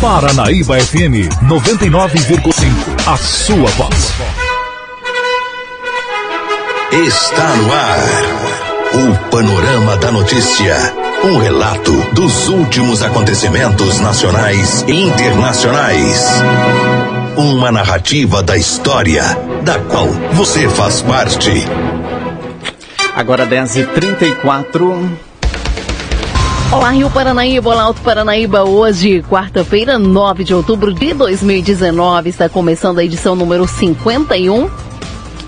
Paranaíba FM 99,5. A sua voz. Está no ar. O Panorama da Notícia. Um relato dos últimos acontecimentos nacionais e internacionais. Uma narrativa da história, da qual você faz parte. Agora 10h34. Olá, Rio Paranaíba, olá, Alto Paranaíba. Hoje, quarta-feira, 9 de outubro de 2019, está começando a edição número 51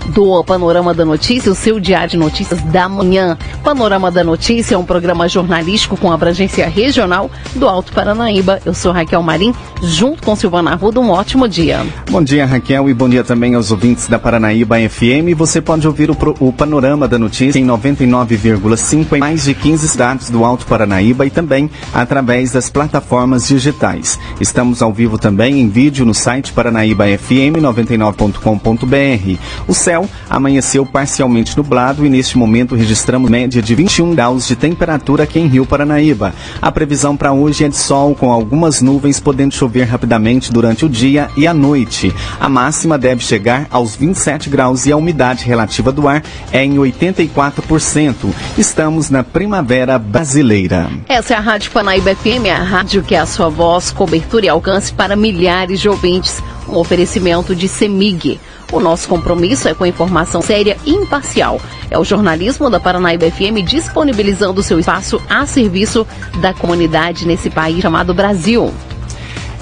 do Panorama da Notícia, o seu diário de notícias da manhã. Panorama da Notícia é um programa jornalístico com abrangência regional do Alto Paranaíba. Eu sou Raquel Marim, junto com Silvana Arruda. Um ótimo dia. Bom dia, Raquel, e bom dia também aos ouvintes da Paranaíba FM. Você pode ouvir o, o Panorama da Notícia em 99,5 em mais de 15 cidades do Alto Paranaíba e também através das plataformas digitais. Estamos ao vivo também em vídeo no site paranaíbafm99.com.br. O céu amanheceu parcialmente nublado e neste momento registramos média de 21 graus de temperatura aqui em Rio Paranaíba. A previsão para hoje é de sol com algumas nuvens podendo chover rapidamente durante o dia e a noite. A máxima deve chegar aos 27 graus e a umidade relativa do ar é em 84%. Estamos na primavera brasileira. Essa é a Rádio Paranaíba FM, a rádio que é a sua voz, cobertura e alcance para milhares de ouvintes. Um oferecimento de Semig. O nosso compromisso é com informação séria e imparcial. É o jornalismo da Paranaíba FM disponibilizando seu espaço a serviço da comunidade nesse país chamado Brasil.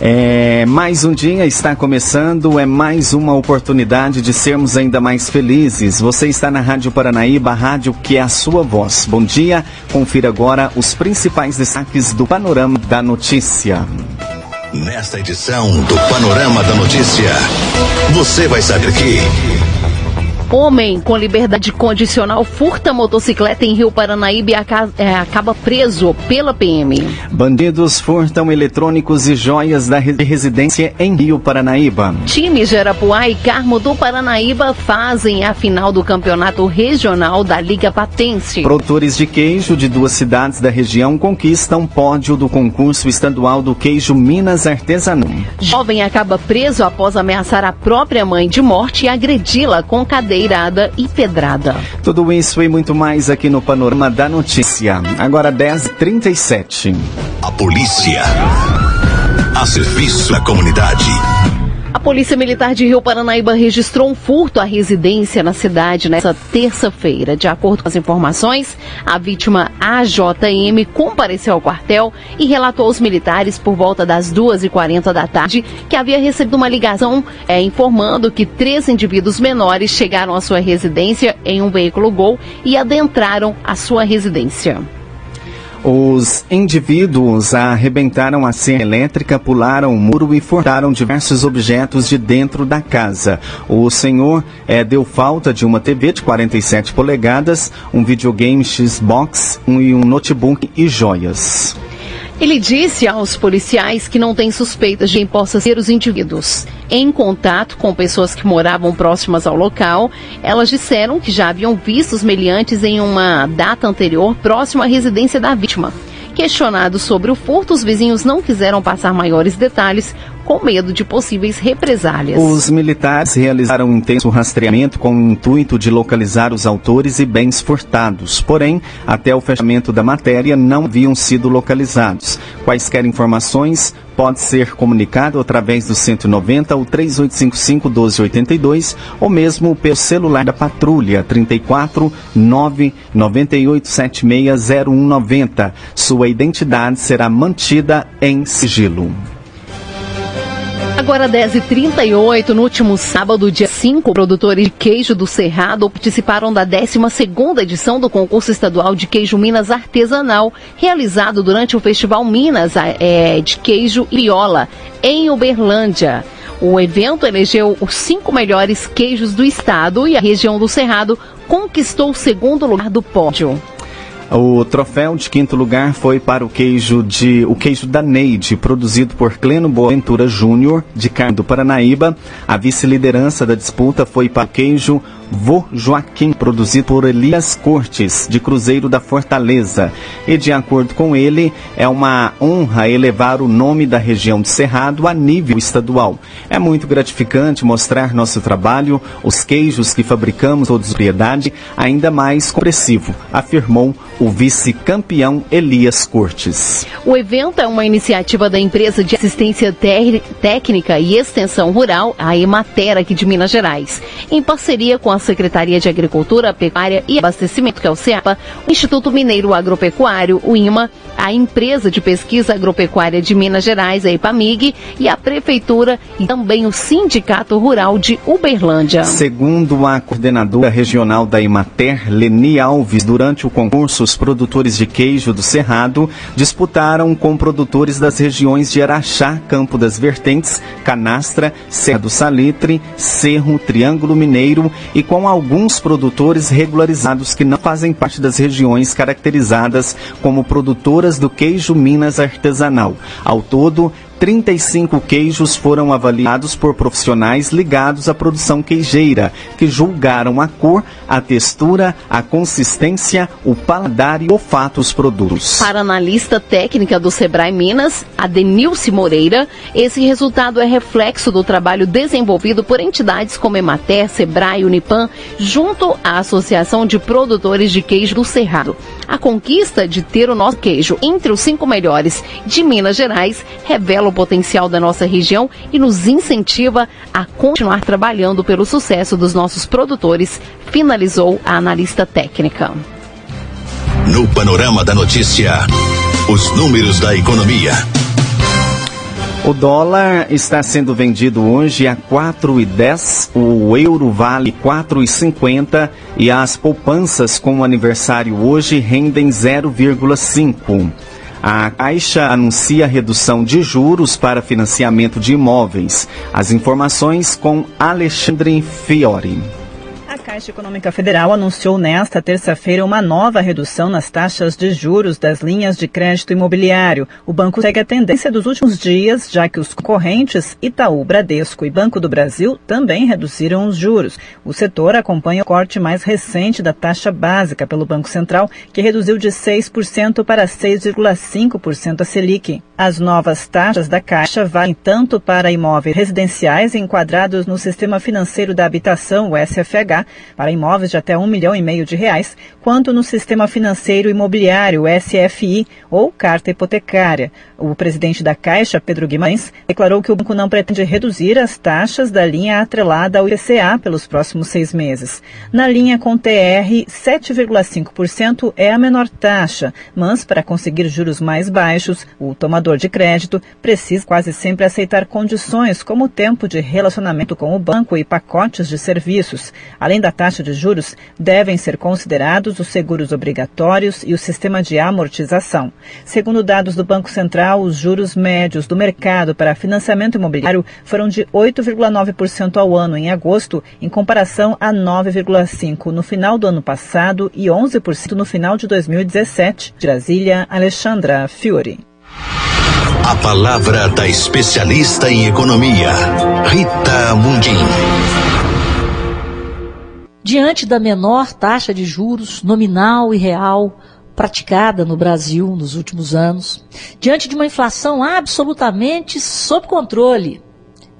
É, mais um dia está começando, é mais uma oportunidade de sermos ainda mais felizes. Você está na Rádio Paranaíba, a rádio que é a sua voz. Bom dia, confira agora os principais destaques do Panorama da Notícia. Nesta edição do Panorama da Notícia, você vai saber que. Homem com liberdade condicional furta motocicleta em Rio Paranaíba e é, acaba preso pela PM. Bandidos furtam eletrônicos e joias da residência em Rio Paranaíba. Time Jarapuá e Carmo do Paranaíba fazem a final do campeonato regional da Liga Patense. Produtores de queijo de duas cidades da região conquistam pódio do concurso estadual do queijo Minas Artesanal. Jovem acaba preso após ameaçar a própria mãe de morte e agredi-la com cadeira Beirada e Pedrada. Tudo isso e muito mais aqui no Panorama da Notícia. Agora 10h37. A polícia. A serviço da comunidade. A Polícia Militar de Rio Paranaíba registrou um furto à residência na cidade nesta terça-feira. De acordo com as informações, a vítima AJM compareceu ao quartel e relatou aos militares por volta das 2h40 da tarde que havia recebido uma ligação é, informando que três indivíduos menores chegaram à sua residência em um veículo Gol e adentraram a sua residência. Os indivíduos arrebentaram a cerca elétrica, pularam o muro e furtaram diversos objetos de dentro da casa. O senhor é, deu falta de uma TV de 47 polegadas, um videogame Xbox um, e um notebook e joias. Ele disse aos policiais que não tem suspeitas de quem possa ser os indivíduos. Em contato com pessoas que moravam próximas ao local, elas disseram que já haviam visto os meliantes em uma data anterior próximo à residência da vítima. Questionados sobre o furto, os vizinhos não quiseram passar maiores detalhes, com medo de possíveis represálias. Os militares realizaram um intenso rastreamento com o intuito de localizar os autores e bens furtados. Porém, até o fechamento da matéria, não haviam sido localizados. Quaisquer informações pode ser comunicado através do 190 ou 3855 1282 ou mesmo pelo celular da patrulha 34 998 760190. Sua identidade será mantida em sigilo. Agora 10h38, no último sábado, dia 5, produtores de queijo do Cerrado participaram da 12ª edição do concurso estadual de queijo Minas Artesanal, realizado durante o Festival Minas é, de Queijo e Viola, em Uberlândia. O evento elegeu os cinco melhores queijos do estado e a região do Cerrado conquistou o segundo lugar do pódio. O troféu de quinto lugar foi para o queijo de o queijo da Neide, produzido por Cleno Boaventura Júnior, de Carmo do Paranaíba. A vice-liderança da disputa foi para o queijo Vô Joaquim, produzido por Elias Cortes, de Cruzeiro da Fortaleza. E de acordo com ele, é uma honra elevar o nome da região de Cerrado a nível estadual. É muito gratificante mostrar nosso trabalho, os queijos que fabricamos, toda propriedade, ainda mais compressivo, afirmou o vice-campeão Elias Cortes. O evento é uma iniciativa da empresa de assistência técnica e extensão rural, a Emater, aqui de Minas Gerais, em parceria com a Secretaria de Agricultura, Pecuária e Abastecimento, que é o CEPA, o Instituto Mineiro Agropecuário, o IMA, a Empresa de Pesquisa Agropecuária de Minas Gerais, a IPAMIG, e a Prefeitura e também o Sindicato Rural de Uberlândia. Segundo a coordenadora regional da Emater, Leni Alves, durante o concurso os produtores de queijo do Cerrado disputaram com produtores das regiões de Araxá, Campo das Vertentes, Canastra, Serra do Salitre, Cerro, Triângulo Mineiro e com alguns produtores regularizados que não fazem parte das regiões caracterizadas como produtoras do queijo Minas artesanal. Ao todo, 35 queijos foram avaliados por profissionais ligados à produção queijeira, que julgaram a cor, a textura, a consistência, o paladar e o olfato dos produtos. Para analista técnica do Sebrae Minas, Adenilce Moreira, esse resultado é reflexo do trabalho desenvolvido por entidades como Emater, Sebrae e Unipan, junto à Associação de Produtores de Queijo do Cerrado. A conquista de ter o nosso queijo entre os cinco melhores de Minas Gerais revela o potencial da nossa região e nos incentiva a continuar trabalhando pelo sucesso dos nossos produtores, finalizou a analista técnica. No panorama da notícia, os números da economia. O dólar está sendo vendido hoje a 4,10, o euro vale 4,50 e as poupanças com o aniversário hoje rendem 0,5. A Caixa anuncia redução de juros para financiamento de imóveis. As informações com Alexandre Fiore. Caixa Econômica Federal anunciou nesta terça-feira uma nova redução nas taxas de juros das linhas de crédito imobiliário. O banco segue a tendência dos últimos dias, já que os concorrentes Itaú, Bradesco e Banco do Brasil também reduziram os juros. O setor acompanha o corte mais recente da taxa básica pelo Banco Central, que reduziu de 6% para 6,5% a Selic. As novas taxas da Caixa valem tanto para imóveis residenciais enquadrados no Sistema Financeiro da Habitação, o SFH, para imóveis de até um milhão e meio de reais, quanto no sistema financeiro imobiliário, SFI, ou carta hipotecária. O presidente da Caixa, Pedro Guimarães, declarou que o banco não pretende reduzir as taxas da linha atrelada ao IPCA pelos próximos seis meses. Na linha com TR, 7,5% é a menor taxa, mas para conseguir juros mais baixos, o tomador de crédito precisa quase sempre aceitar condições como tempo de relacionamento com o banco e pacotes de serviços. Além da da taxa de juros, devem ser considerados os seguros obrigatórios e o sistema de amortização. Segundo dados do Banco Central, os juros médios do mercado para financiamento imobiliário foram de 8,9% ao ano em agosto, em comparação a 9,5% no final do ano passado e 11% no final de 2017. De Brasília, Alexandra Fiore. A palavra da especialista em economia, Rita Mundim. Diante da menor taxa de juros nominal e real praticada no Brasil nos últimos anos, diante de uma inflação absolutamente sob controle,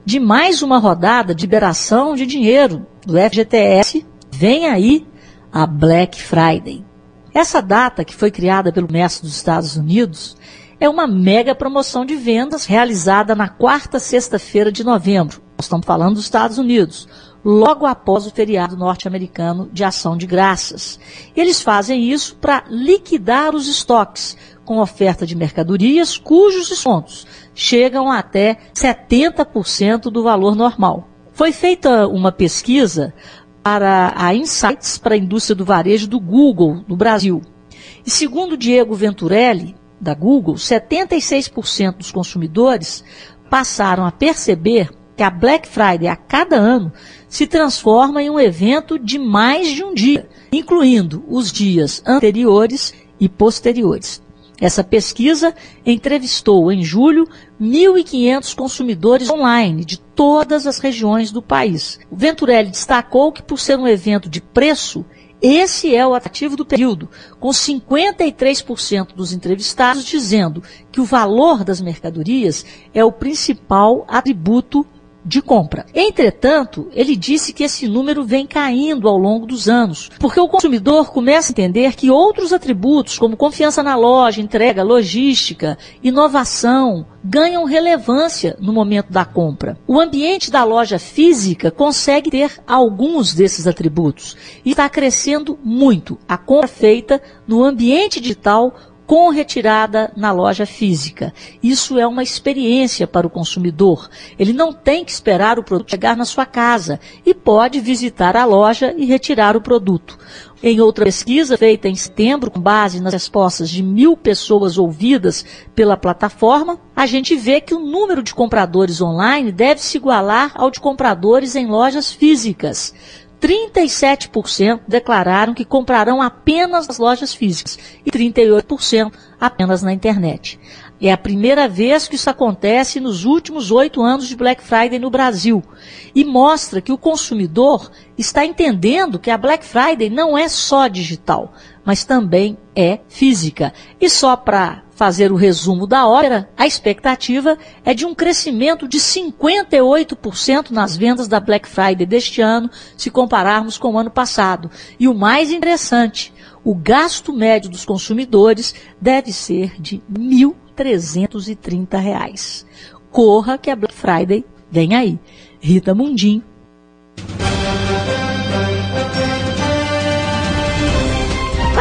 de mais uma rodada de liberação de dinheiro do FGTS, vem aí a Black Friday. Essa data, que foi criada pelo mestre dos Estados Unidos, é uma mega promoção de vendas realizada na quarta sexta-feira de novembro. Nós estamos falando dos Estados Unidos logo após o feriado norte-americano de ação de graças. Eles fazem isso para liquidar os estoques, com oferta de mercadorias cujos descontos chegam até 70% do valor normal. Foi feita uma pesquisa para a Insights para a indústria do varejo do Google no Brasil. E segundo Diego Venturelli, da Google, 76% dos consumidores passaram a perceber que a Black Friday a cada ano se transforma em um evento de mais de um dia, incluindo os dias anteriores e posteriores. Essa pesquisa entrevistou em julho 1.500 consumidores online de todas as regiões do país. O Venturelli destacou que, por ser um evento de preço, esse é o atrativo do período, com 53% dos entrevistados dizendo que o valor das mercadorias é o principal atributo de compra. Entretanto, ele disse que esse número vem caindo ao longo dos anos, porque o consumidor começa a entender que outros atributos, como confiança na loja, entrega, logística, inovação, ganham relevância no momento da compra. O ambiente da loja física consegue ter alguns desses atributos e está crescendo muito. A compra feita no ambiente digital com retirada na loja física. Isso é uma experiência para o consumidor. Ele não tem que esperar o produto chegar na sua casa e pode visitar a loja e retirar o produto. Em outra pesquisa feita em setembro, com base nas respostas de mil pessoas ouvidas pela plataforma, a gente vê que o número de compradores online deve se igualar ao de compradores em lojas físicas. 37% declararam que comprarão apenas nas lojas físicas e 38% apenas na internet. É a primeira vez que isso acontece nos últimos oito anos de Black Friday no Brasil. E mostra que o consumidor está entendendo que a Black Friday não é só digital, mas também é física. E só para fazer o resumo da ópera, a expectativa é de um crescimento de 58% nas vendas da Black Friday deste ano, se compararmos com o ano passado. E o mais interessante, o gasto médio dos consumidores deve ser de R$ 1.330. Corra que a Black Friday vem aí. Rita Mundim,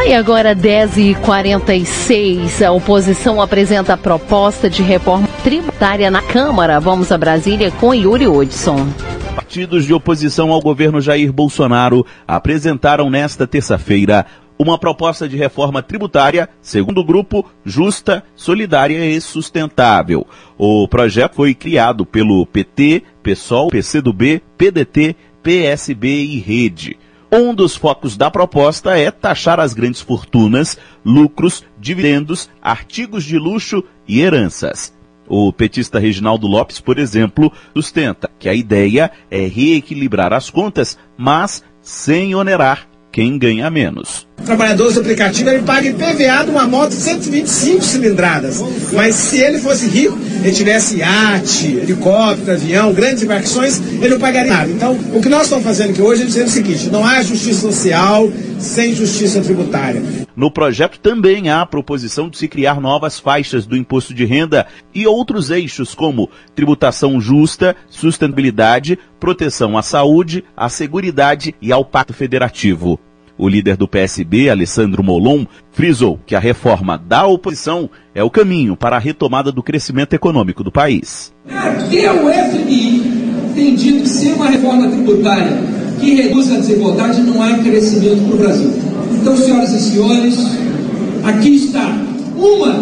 E agora 10h46, a oposição apresenta a proposta de reforma tributária na Câmara. Vamos a Brasília com Yuri Hudson. Partidos de oposição ao governo Jair Bolsonaro apresentaram nesta terça-feira uma proposta de reforma tributária, segundo o grupo, justa, solidária e sustentável. O projeto foi criado pelo PT, PSOL, PCdoB, PDT, PSB e Rede. Um dos focos da proposta é taxar as grandes fortunas, lucros, dividendos, artigos de luxo e heranças. O petista Reginaldo Lopes, por exemplo, sustenta que a ideia é reequilibrar as contas, mas sem onerar quem ganha menos. Trabalhador do aplicativo ele paga IPVA de uma moto de 125 cilindradas. Mas se ele fosse rico, ele tivesse iate, helicóptero, avião, grandes embarcações, ele não pagaria nada. Então, o que nós estamos fazendo aqui hoje é dizer o seguinte: não há justiça social sem justiça tributária. No projeto também há a proposição de se criar novas faixas do imposto de renda e outros eixos como tributação justa, sustentabilidade, proteção à saúde, à seguridade e ao pacto federativo. O líder do PSB, Alessandro Molon, frisou que a reforma da oposição é o caminho para a retomada do crescimento econômico do país. Até o FMI tem dito que sem uma reforma tributária que reduz a desigualdade não há crescimento para o Brasil. Então, senhoras e senhores, aqui está uma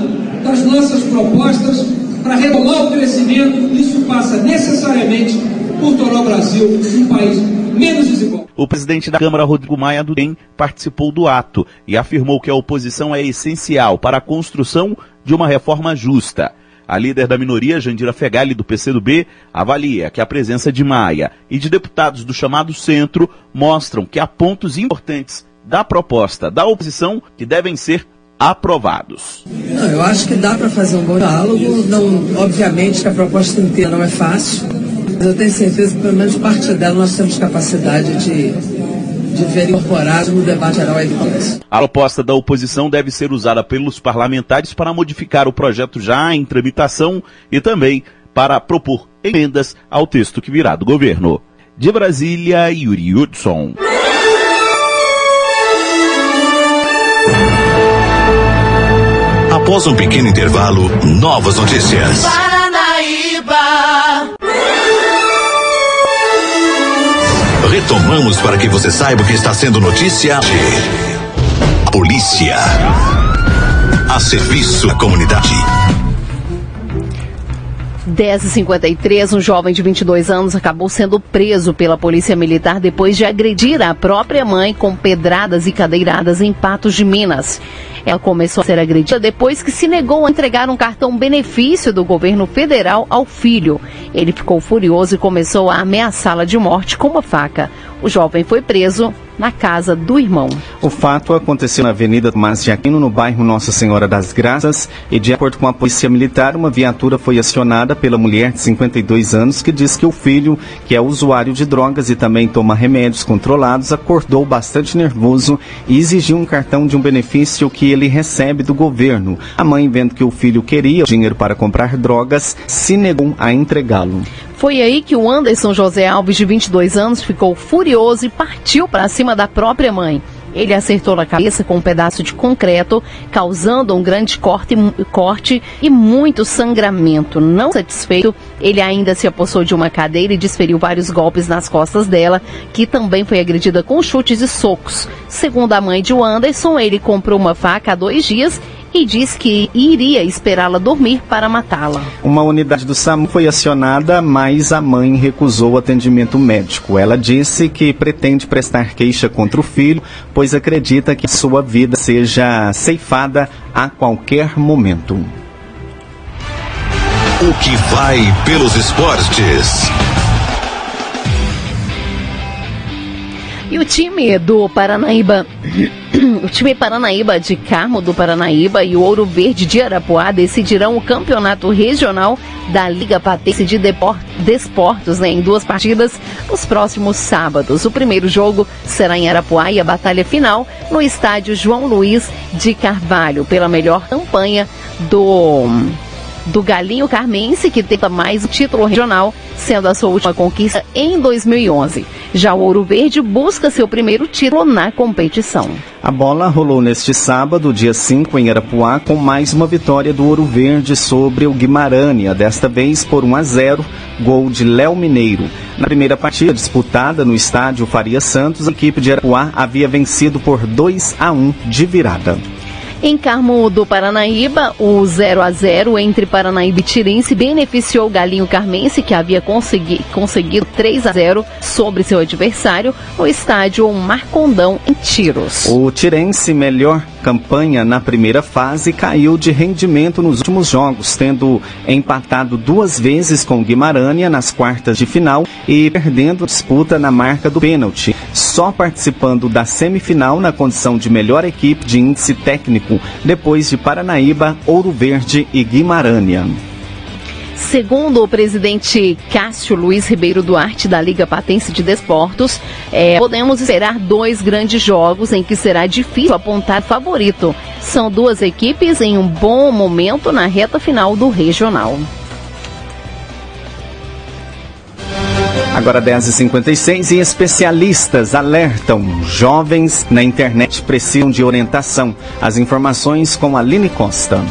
das nossas propostas para retomar o crescimento. Isso passa necessariamente por tornar o Brasil um país menos desigual. O presidente da Câmara, Rodrigo Maia do DEM, participou do ato e afirmou que a oposição é essencial para a construção de uma reforma justa. A líder da minoria, Jandira Fegali, do PCdoB, avalia que a presença de Maia e de deputados do chamado centro mostram que há pontos importantes da proposta da oposição que devem ser aprovados. Não, eu acho que dá para fazer um bom diálogo. Não, obviamente que a proposta inteira não é fácil. Mas eu tenho certeza que pelo menos parte dela nós temos capacidade de, de ver incorporado no debate geral aí A proposta da oposição deve ser usada pelos parlamentares para modificar o projeto já em tramitação e também para propor emendas ao texto que virá do governo. De Brasília, Yuri Hudson. Após um pequeno intervalo, novas notícias. Paranaíba. Retomamos para que você saiba o que está sendo notícia. Polícia. A serviço da comunidade. 10h53, um jovem de 22 anos acabou sendo preso pela Polícia Militar depois de agredir a própria mãe com pedradas e cadeiradas em Patos de Minas. Ela começou a ser agredida depois que se negou a entregar um cartão benefício do governo federal ao filho. Ele ficou furioso e começou a ameaçá-la de morte com uma faca. O jovem foi preso na casa do irmão. O fato aconteceu na Avenida Tomás de Aquino, no bairro Nossa Senhora das Graças, e de acordo com a Polícia Militar, uma viatura foi acionada pela mulher de 52 anos que diz que o filho, que é usuário de drogas e também toma remédios controlados, acordou bastante nervoso e exigiu um cartão de um benefício que ele recebe do governo. A mãe, vendo que o filho queria dinheiro para comprar drogas, se negou a entregá-lo. Foi aí que o Anderson José Alves, de 22 anos, ficou furioso e partiu para cima da própria mãe. Ele acertou na cabeça com um pedaço de concreto, causando um grande corte, corte e muito sangramento. Não satisfeito, ele ainda se apossou de uma cadeira e desferiu vários golpes nas costas dela, que também foi agredida com chutes e socos. Segundo a mãe de Anderson, ele comprou uma faca há dois dias e disse que iria esperá-la dormir para matá-la. Uma unidade do SAMU foi acionada, mas a mãe recusou o atendimento médico. Ela disse que pretende prestar queixa contra o filho, pois acredita que sua vida seja ceifada a qualquer momento. O que vai pelos esportes. E o time do Paranaíba, o time Paranaíba de Carmo do Paranaíba e o Ouro Verde de Arapuá decidirão o campeonato regional da Liga Patense de Desportos né, em duas partidas nos próximos sábados. O primeiro jogo será em Arapuá e a batalha final no estádio João Luiz de Carvalho pela melhor campanha do do Galinho Carmense, que tenta mais o título regional, sendo a sua última conquista em 2011. Já o Ouro Verde busca seu primeiro título na competição. A bola rolou neste sábado, dia 5, em Arapuá, com mais uma vitória do Ouro Verde sobre o Guimarães, desta vez por 1 a 0, gol de Léo Mineiro. Na primeira partida disputada no estádio Faria Santos, a equipe de Arapuá havia vencido por 2 a 1 de virada. Em Carmo do Paranaíba, o 0 a 0 entre Paranaíba e Tirense beneficiou o Galinho Carmense, que havia consegui, conseguido 3 a 0 sobre seu adversário no estádio Marcondão, em Tiros. O Tirense, melhor campanha na primeira fase, caiu de rendimento nos últimos jogos, tendo empatado duas vezes com Guimarães nas quartas de final e perdendo disputa na marca do pênalti, só participando da semifinal na condição de melhor equipe de índice técnico, depois de Paranaíba, Ouro Verde e Guimarães. Segundo o presidente Cássio Luiz Ribeiro Duarte, da Liga Patense de Desportos, é, podemos esperar dois grandes jogos em que será difícil apontar favorito. São duas equipes em um bom momento na reta final do regional. Agora 10h56 e especialistas alertam: jovens na internet precisam de orientação. As informações com Aline Costa.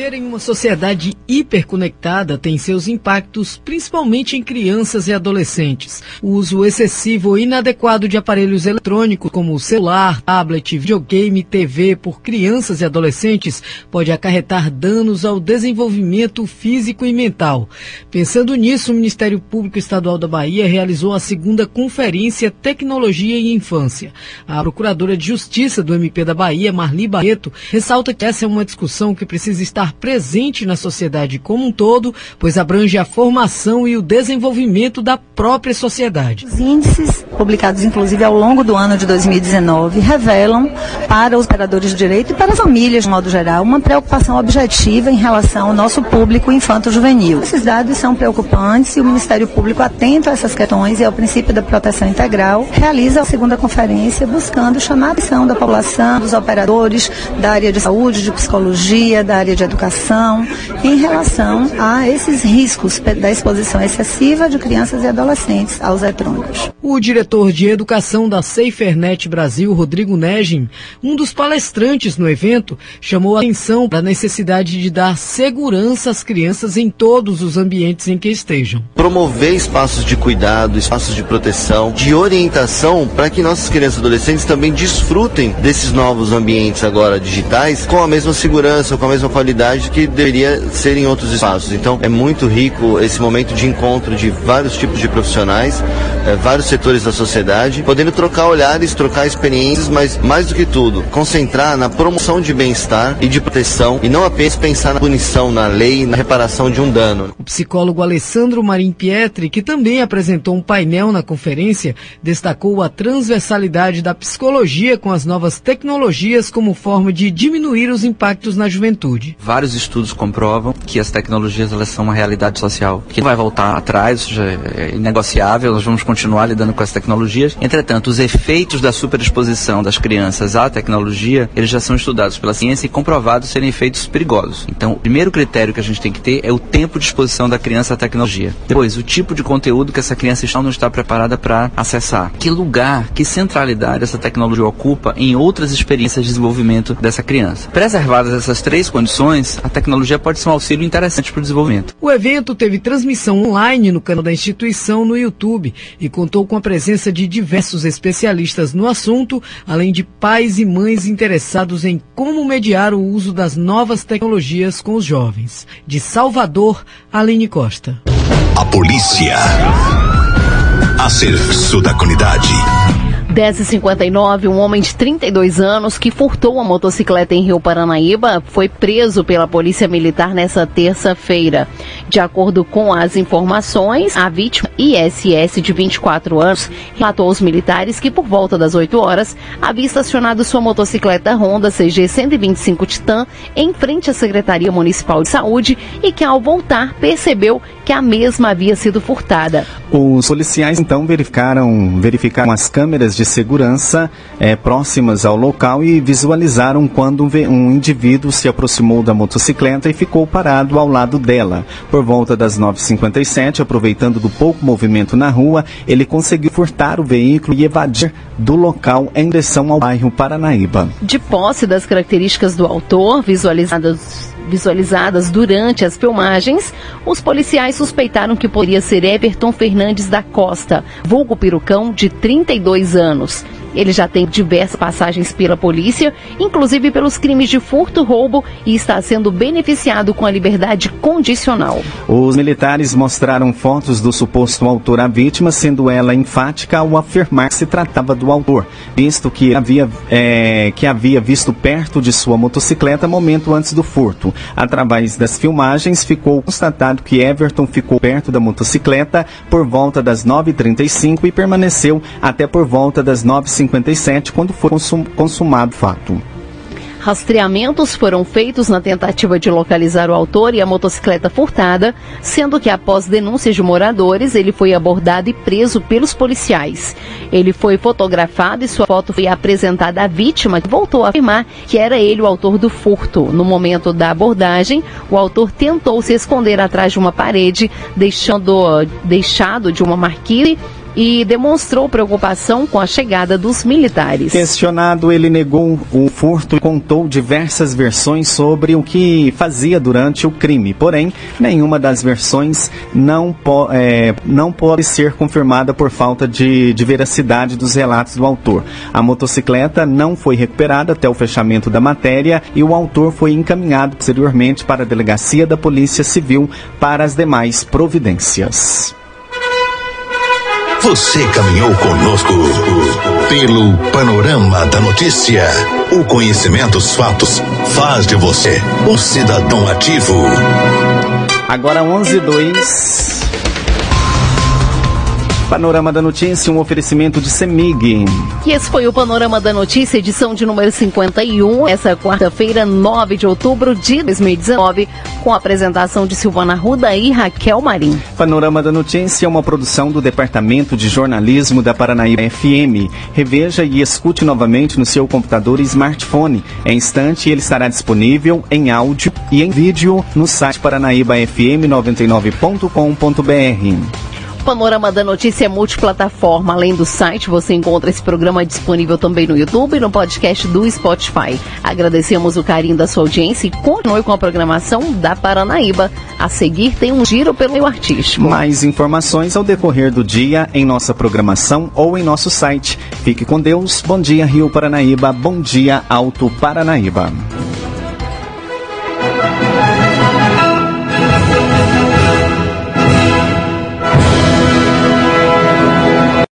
Viver em uma sociedade hiperconectada tem seus impactos, principalmente em crianças e adolescentes. O uso excessivo ou inadequado de aparelhos eletrônicos, como celular, tablet, videogame, TV, por crianças e adolescentes, pode acarretar danos ao desenvolvimento físico e mental. Pensando nisso, o Ministério Público Estadual da Bahia realizou a segunda Conferência Tecnologia e Infância. A Procuradora de Justiça do MP da Bahia, Marli Barreto, ressalta que essa é uma discussão que precisa estar presente na sociedade como um todo, pois abrange a formação e o desenvolvimento da própria sociedade. Os índices, publicados inclusive ao longo do ano de 2019, revelam para os operadores de direito e para as famílias, de modo geral, uma preocupação objetiva em relação ao nosso público infanto-juvenil. Esses dados são preocupantes e o Ministério Público, atento a essas questões e ao princípio da proteção integral, realiza a segunda conferência buscando chamar a atenção da população, dos operadores da área de saúde, de psicologia, da área de educação, em relação a esses riscos da exposição excessiva de crianças e adolescentes aos eletrônicos. O diretor de educação da SaferNet Brasil, Rodrigo Negin, um dos palestrantes no evento, chamou a atenção para a necessidade de dar segurança às crianças em todos os ambientes em que estejam. Promover espaços de cuidado, espaços de proteção, de orientação para que nossas crianças e adolescentes também desfrutem desses novos ambientes agora digitais com a mesma segurança, com a mesma qualidade que deveria ser em outros espaços. Então é muito rico esse momento de encontro de vários tipos de profissionais, é, vários setores da sociedade, podendo trocar olhares, trocar experiências, mas mais do que tudo, concentrar na promoção de bem-estar e de proteção e não apenas pensar na punição, na lei na reparação de um dano. O psicólogo Alessandro Marim Pietri, que também apresentou um painel na conferência, destacou a transversalidade da psicologia com as novas tecnologias como forma de diminuir os impactos na juventude. Vários estudos comprovam que as tecnologias elas são uma realidade social que não vai voltar atrás, já é inegociável, nós vamos continuar lidando com as tecnologias. Entretanto, os efeitos da superexposição das crianças à tecnologia, eles já são estudados pela ciência e comprovados serem efeitos perigosos. Então, o primeiro critério que a gente tem que ter é o tempo de exposição da criança à tecnologia. Depois, o tipo de conteúdo que essa criança está ou não está preparada para acessar. Que lugar, que centralidade essa tecnologia ocupa em outras experiências de desenvolvimento dessa criança. Preservadas essas três condições, a tecnologia pode ser um auxílio interessante para o desenvolvimento. O evento teve transmissão online no canal da instituição no YouTube e contou com a presença de diversos especialistas no assunto, além de pais e mães interessados em como mediar o uso das novas tecnologias com os jovens. De Salvador, Aline Costa. A polícia. A serviço da comunidade. 10h59, um homem de 32 anos que furtou uma motocicleta em Rio Paranaíba foi preso pela Polícia Militar nessa terça-feira. De acordo com as informações, a vítima, ISS, de 24 anos, relatou aos militares que por volta das 8 horas havia estacionado sua motocicleta Honda CG 125 Titan em frente à Secretaria Municipal de Saúde e que ao voltar percebeu que a mesma havia sido furtada. Os policiais então verificaram, verificaram as câmeras de segurança é, próximas ao local e visualizaram quando um indivíduo se aproximou da motocicleta e ficou parado ao lado dela. Por volta das 9h57, aproveitando do pouco movimento na rua, ele conseguiu furtar o veículo e evadir do local em direção ao bairro Paranaíba. De posse das características do autor, visualizadas visualizadas durante as filmagens, os policiais suspeitaram que poderia ser Everton Fernandes da Costa, vulgo perucão, de 32 anos. Ele já tem diversas passagens pela polícia, inclusive pelos crimes de furto, roubo e está sendo beneficiado com a liberdade condicional. Os militares mostraram fotos do suposto autor à vítima, sendo ela enfática ao afirmar que se tratava do autor, visto que havia, é, que havia visto perto de sua motocicleta momento antes do furto. Através das filmagens, ficou constatado que Everton ficou perto da motocicleta por volta das 9h35 e permaneceu até por volta das 9h50 57 quando foi consum consumado o fato. Rastreamentos foram feitos na tentativa de localizar o autor e a motocicleta furtada, sendo que após denúncias de moradores, ele foi abordado e preso pelos policiais. Ele foi fotografado e sua foto foi apresentada à vítima, que voltou a afirmar que era ele o autor do furto. No momento da abordagem, o autor tentou se esconder atrás de uma parede, deixando deixado de uma marquise e demonstrou preocupação com a chegada dos militares. Questionado, ele negou o furto e contou diversas versões sobre o que fazia durante o crime. Porém, nenhuma das versões não, po é, não pode ser confirmada por falta de, de veracidade dos relatos do autor. A motocicleta não foi recuperada até o fechamento da matéria e o autor foi encaminhado posteriormente para a delegacia da Polícia Civil para as demais providências. Você caminhou conosco pelo panorama da notícia. O conhecimento dos fatos faz de você um cidadão ativo. Agora 11 e 2. Panorama da Notícia, um oferecimento de Semig. E esse foi o Panorama da Notícia, edição de número 51, essa quarta-feira, 9 de outubro de 2019, com a apresentação de Silvana Ruda e Raquel Marim. Panorama da Notícia é uma produção do Departamento de Jornalismo da Paranaíba FM. Reveja e escute novamente no seu computador e smartphone. Em instante, ele estará disponível em áudio e em vídeo no site paranaíbafm99.com.br. Panorama da Notícia é multiplataforma. Além do site, você encontra esse programa disponível também no YouTube e no podcast do Spotify. Agradecemos o carinho da sua audiência e continue com a programação da Paranaíba. A seguir tem um giro pelo meio artístico. Mais informações ao decorrer do dia em nossa programação ou em nosso site. Fique com Deus. Bom dia, Rio Paranaíba. Bom dia, Alto Paranaíba.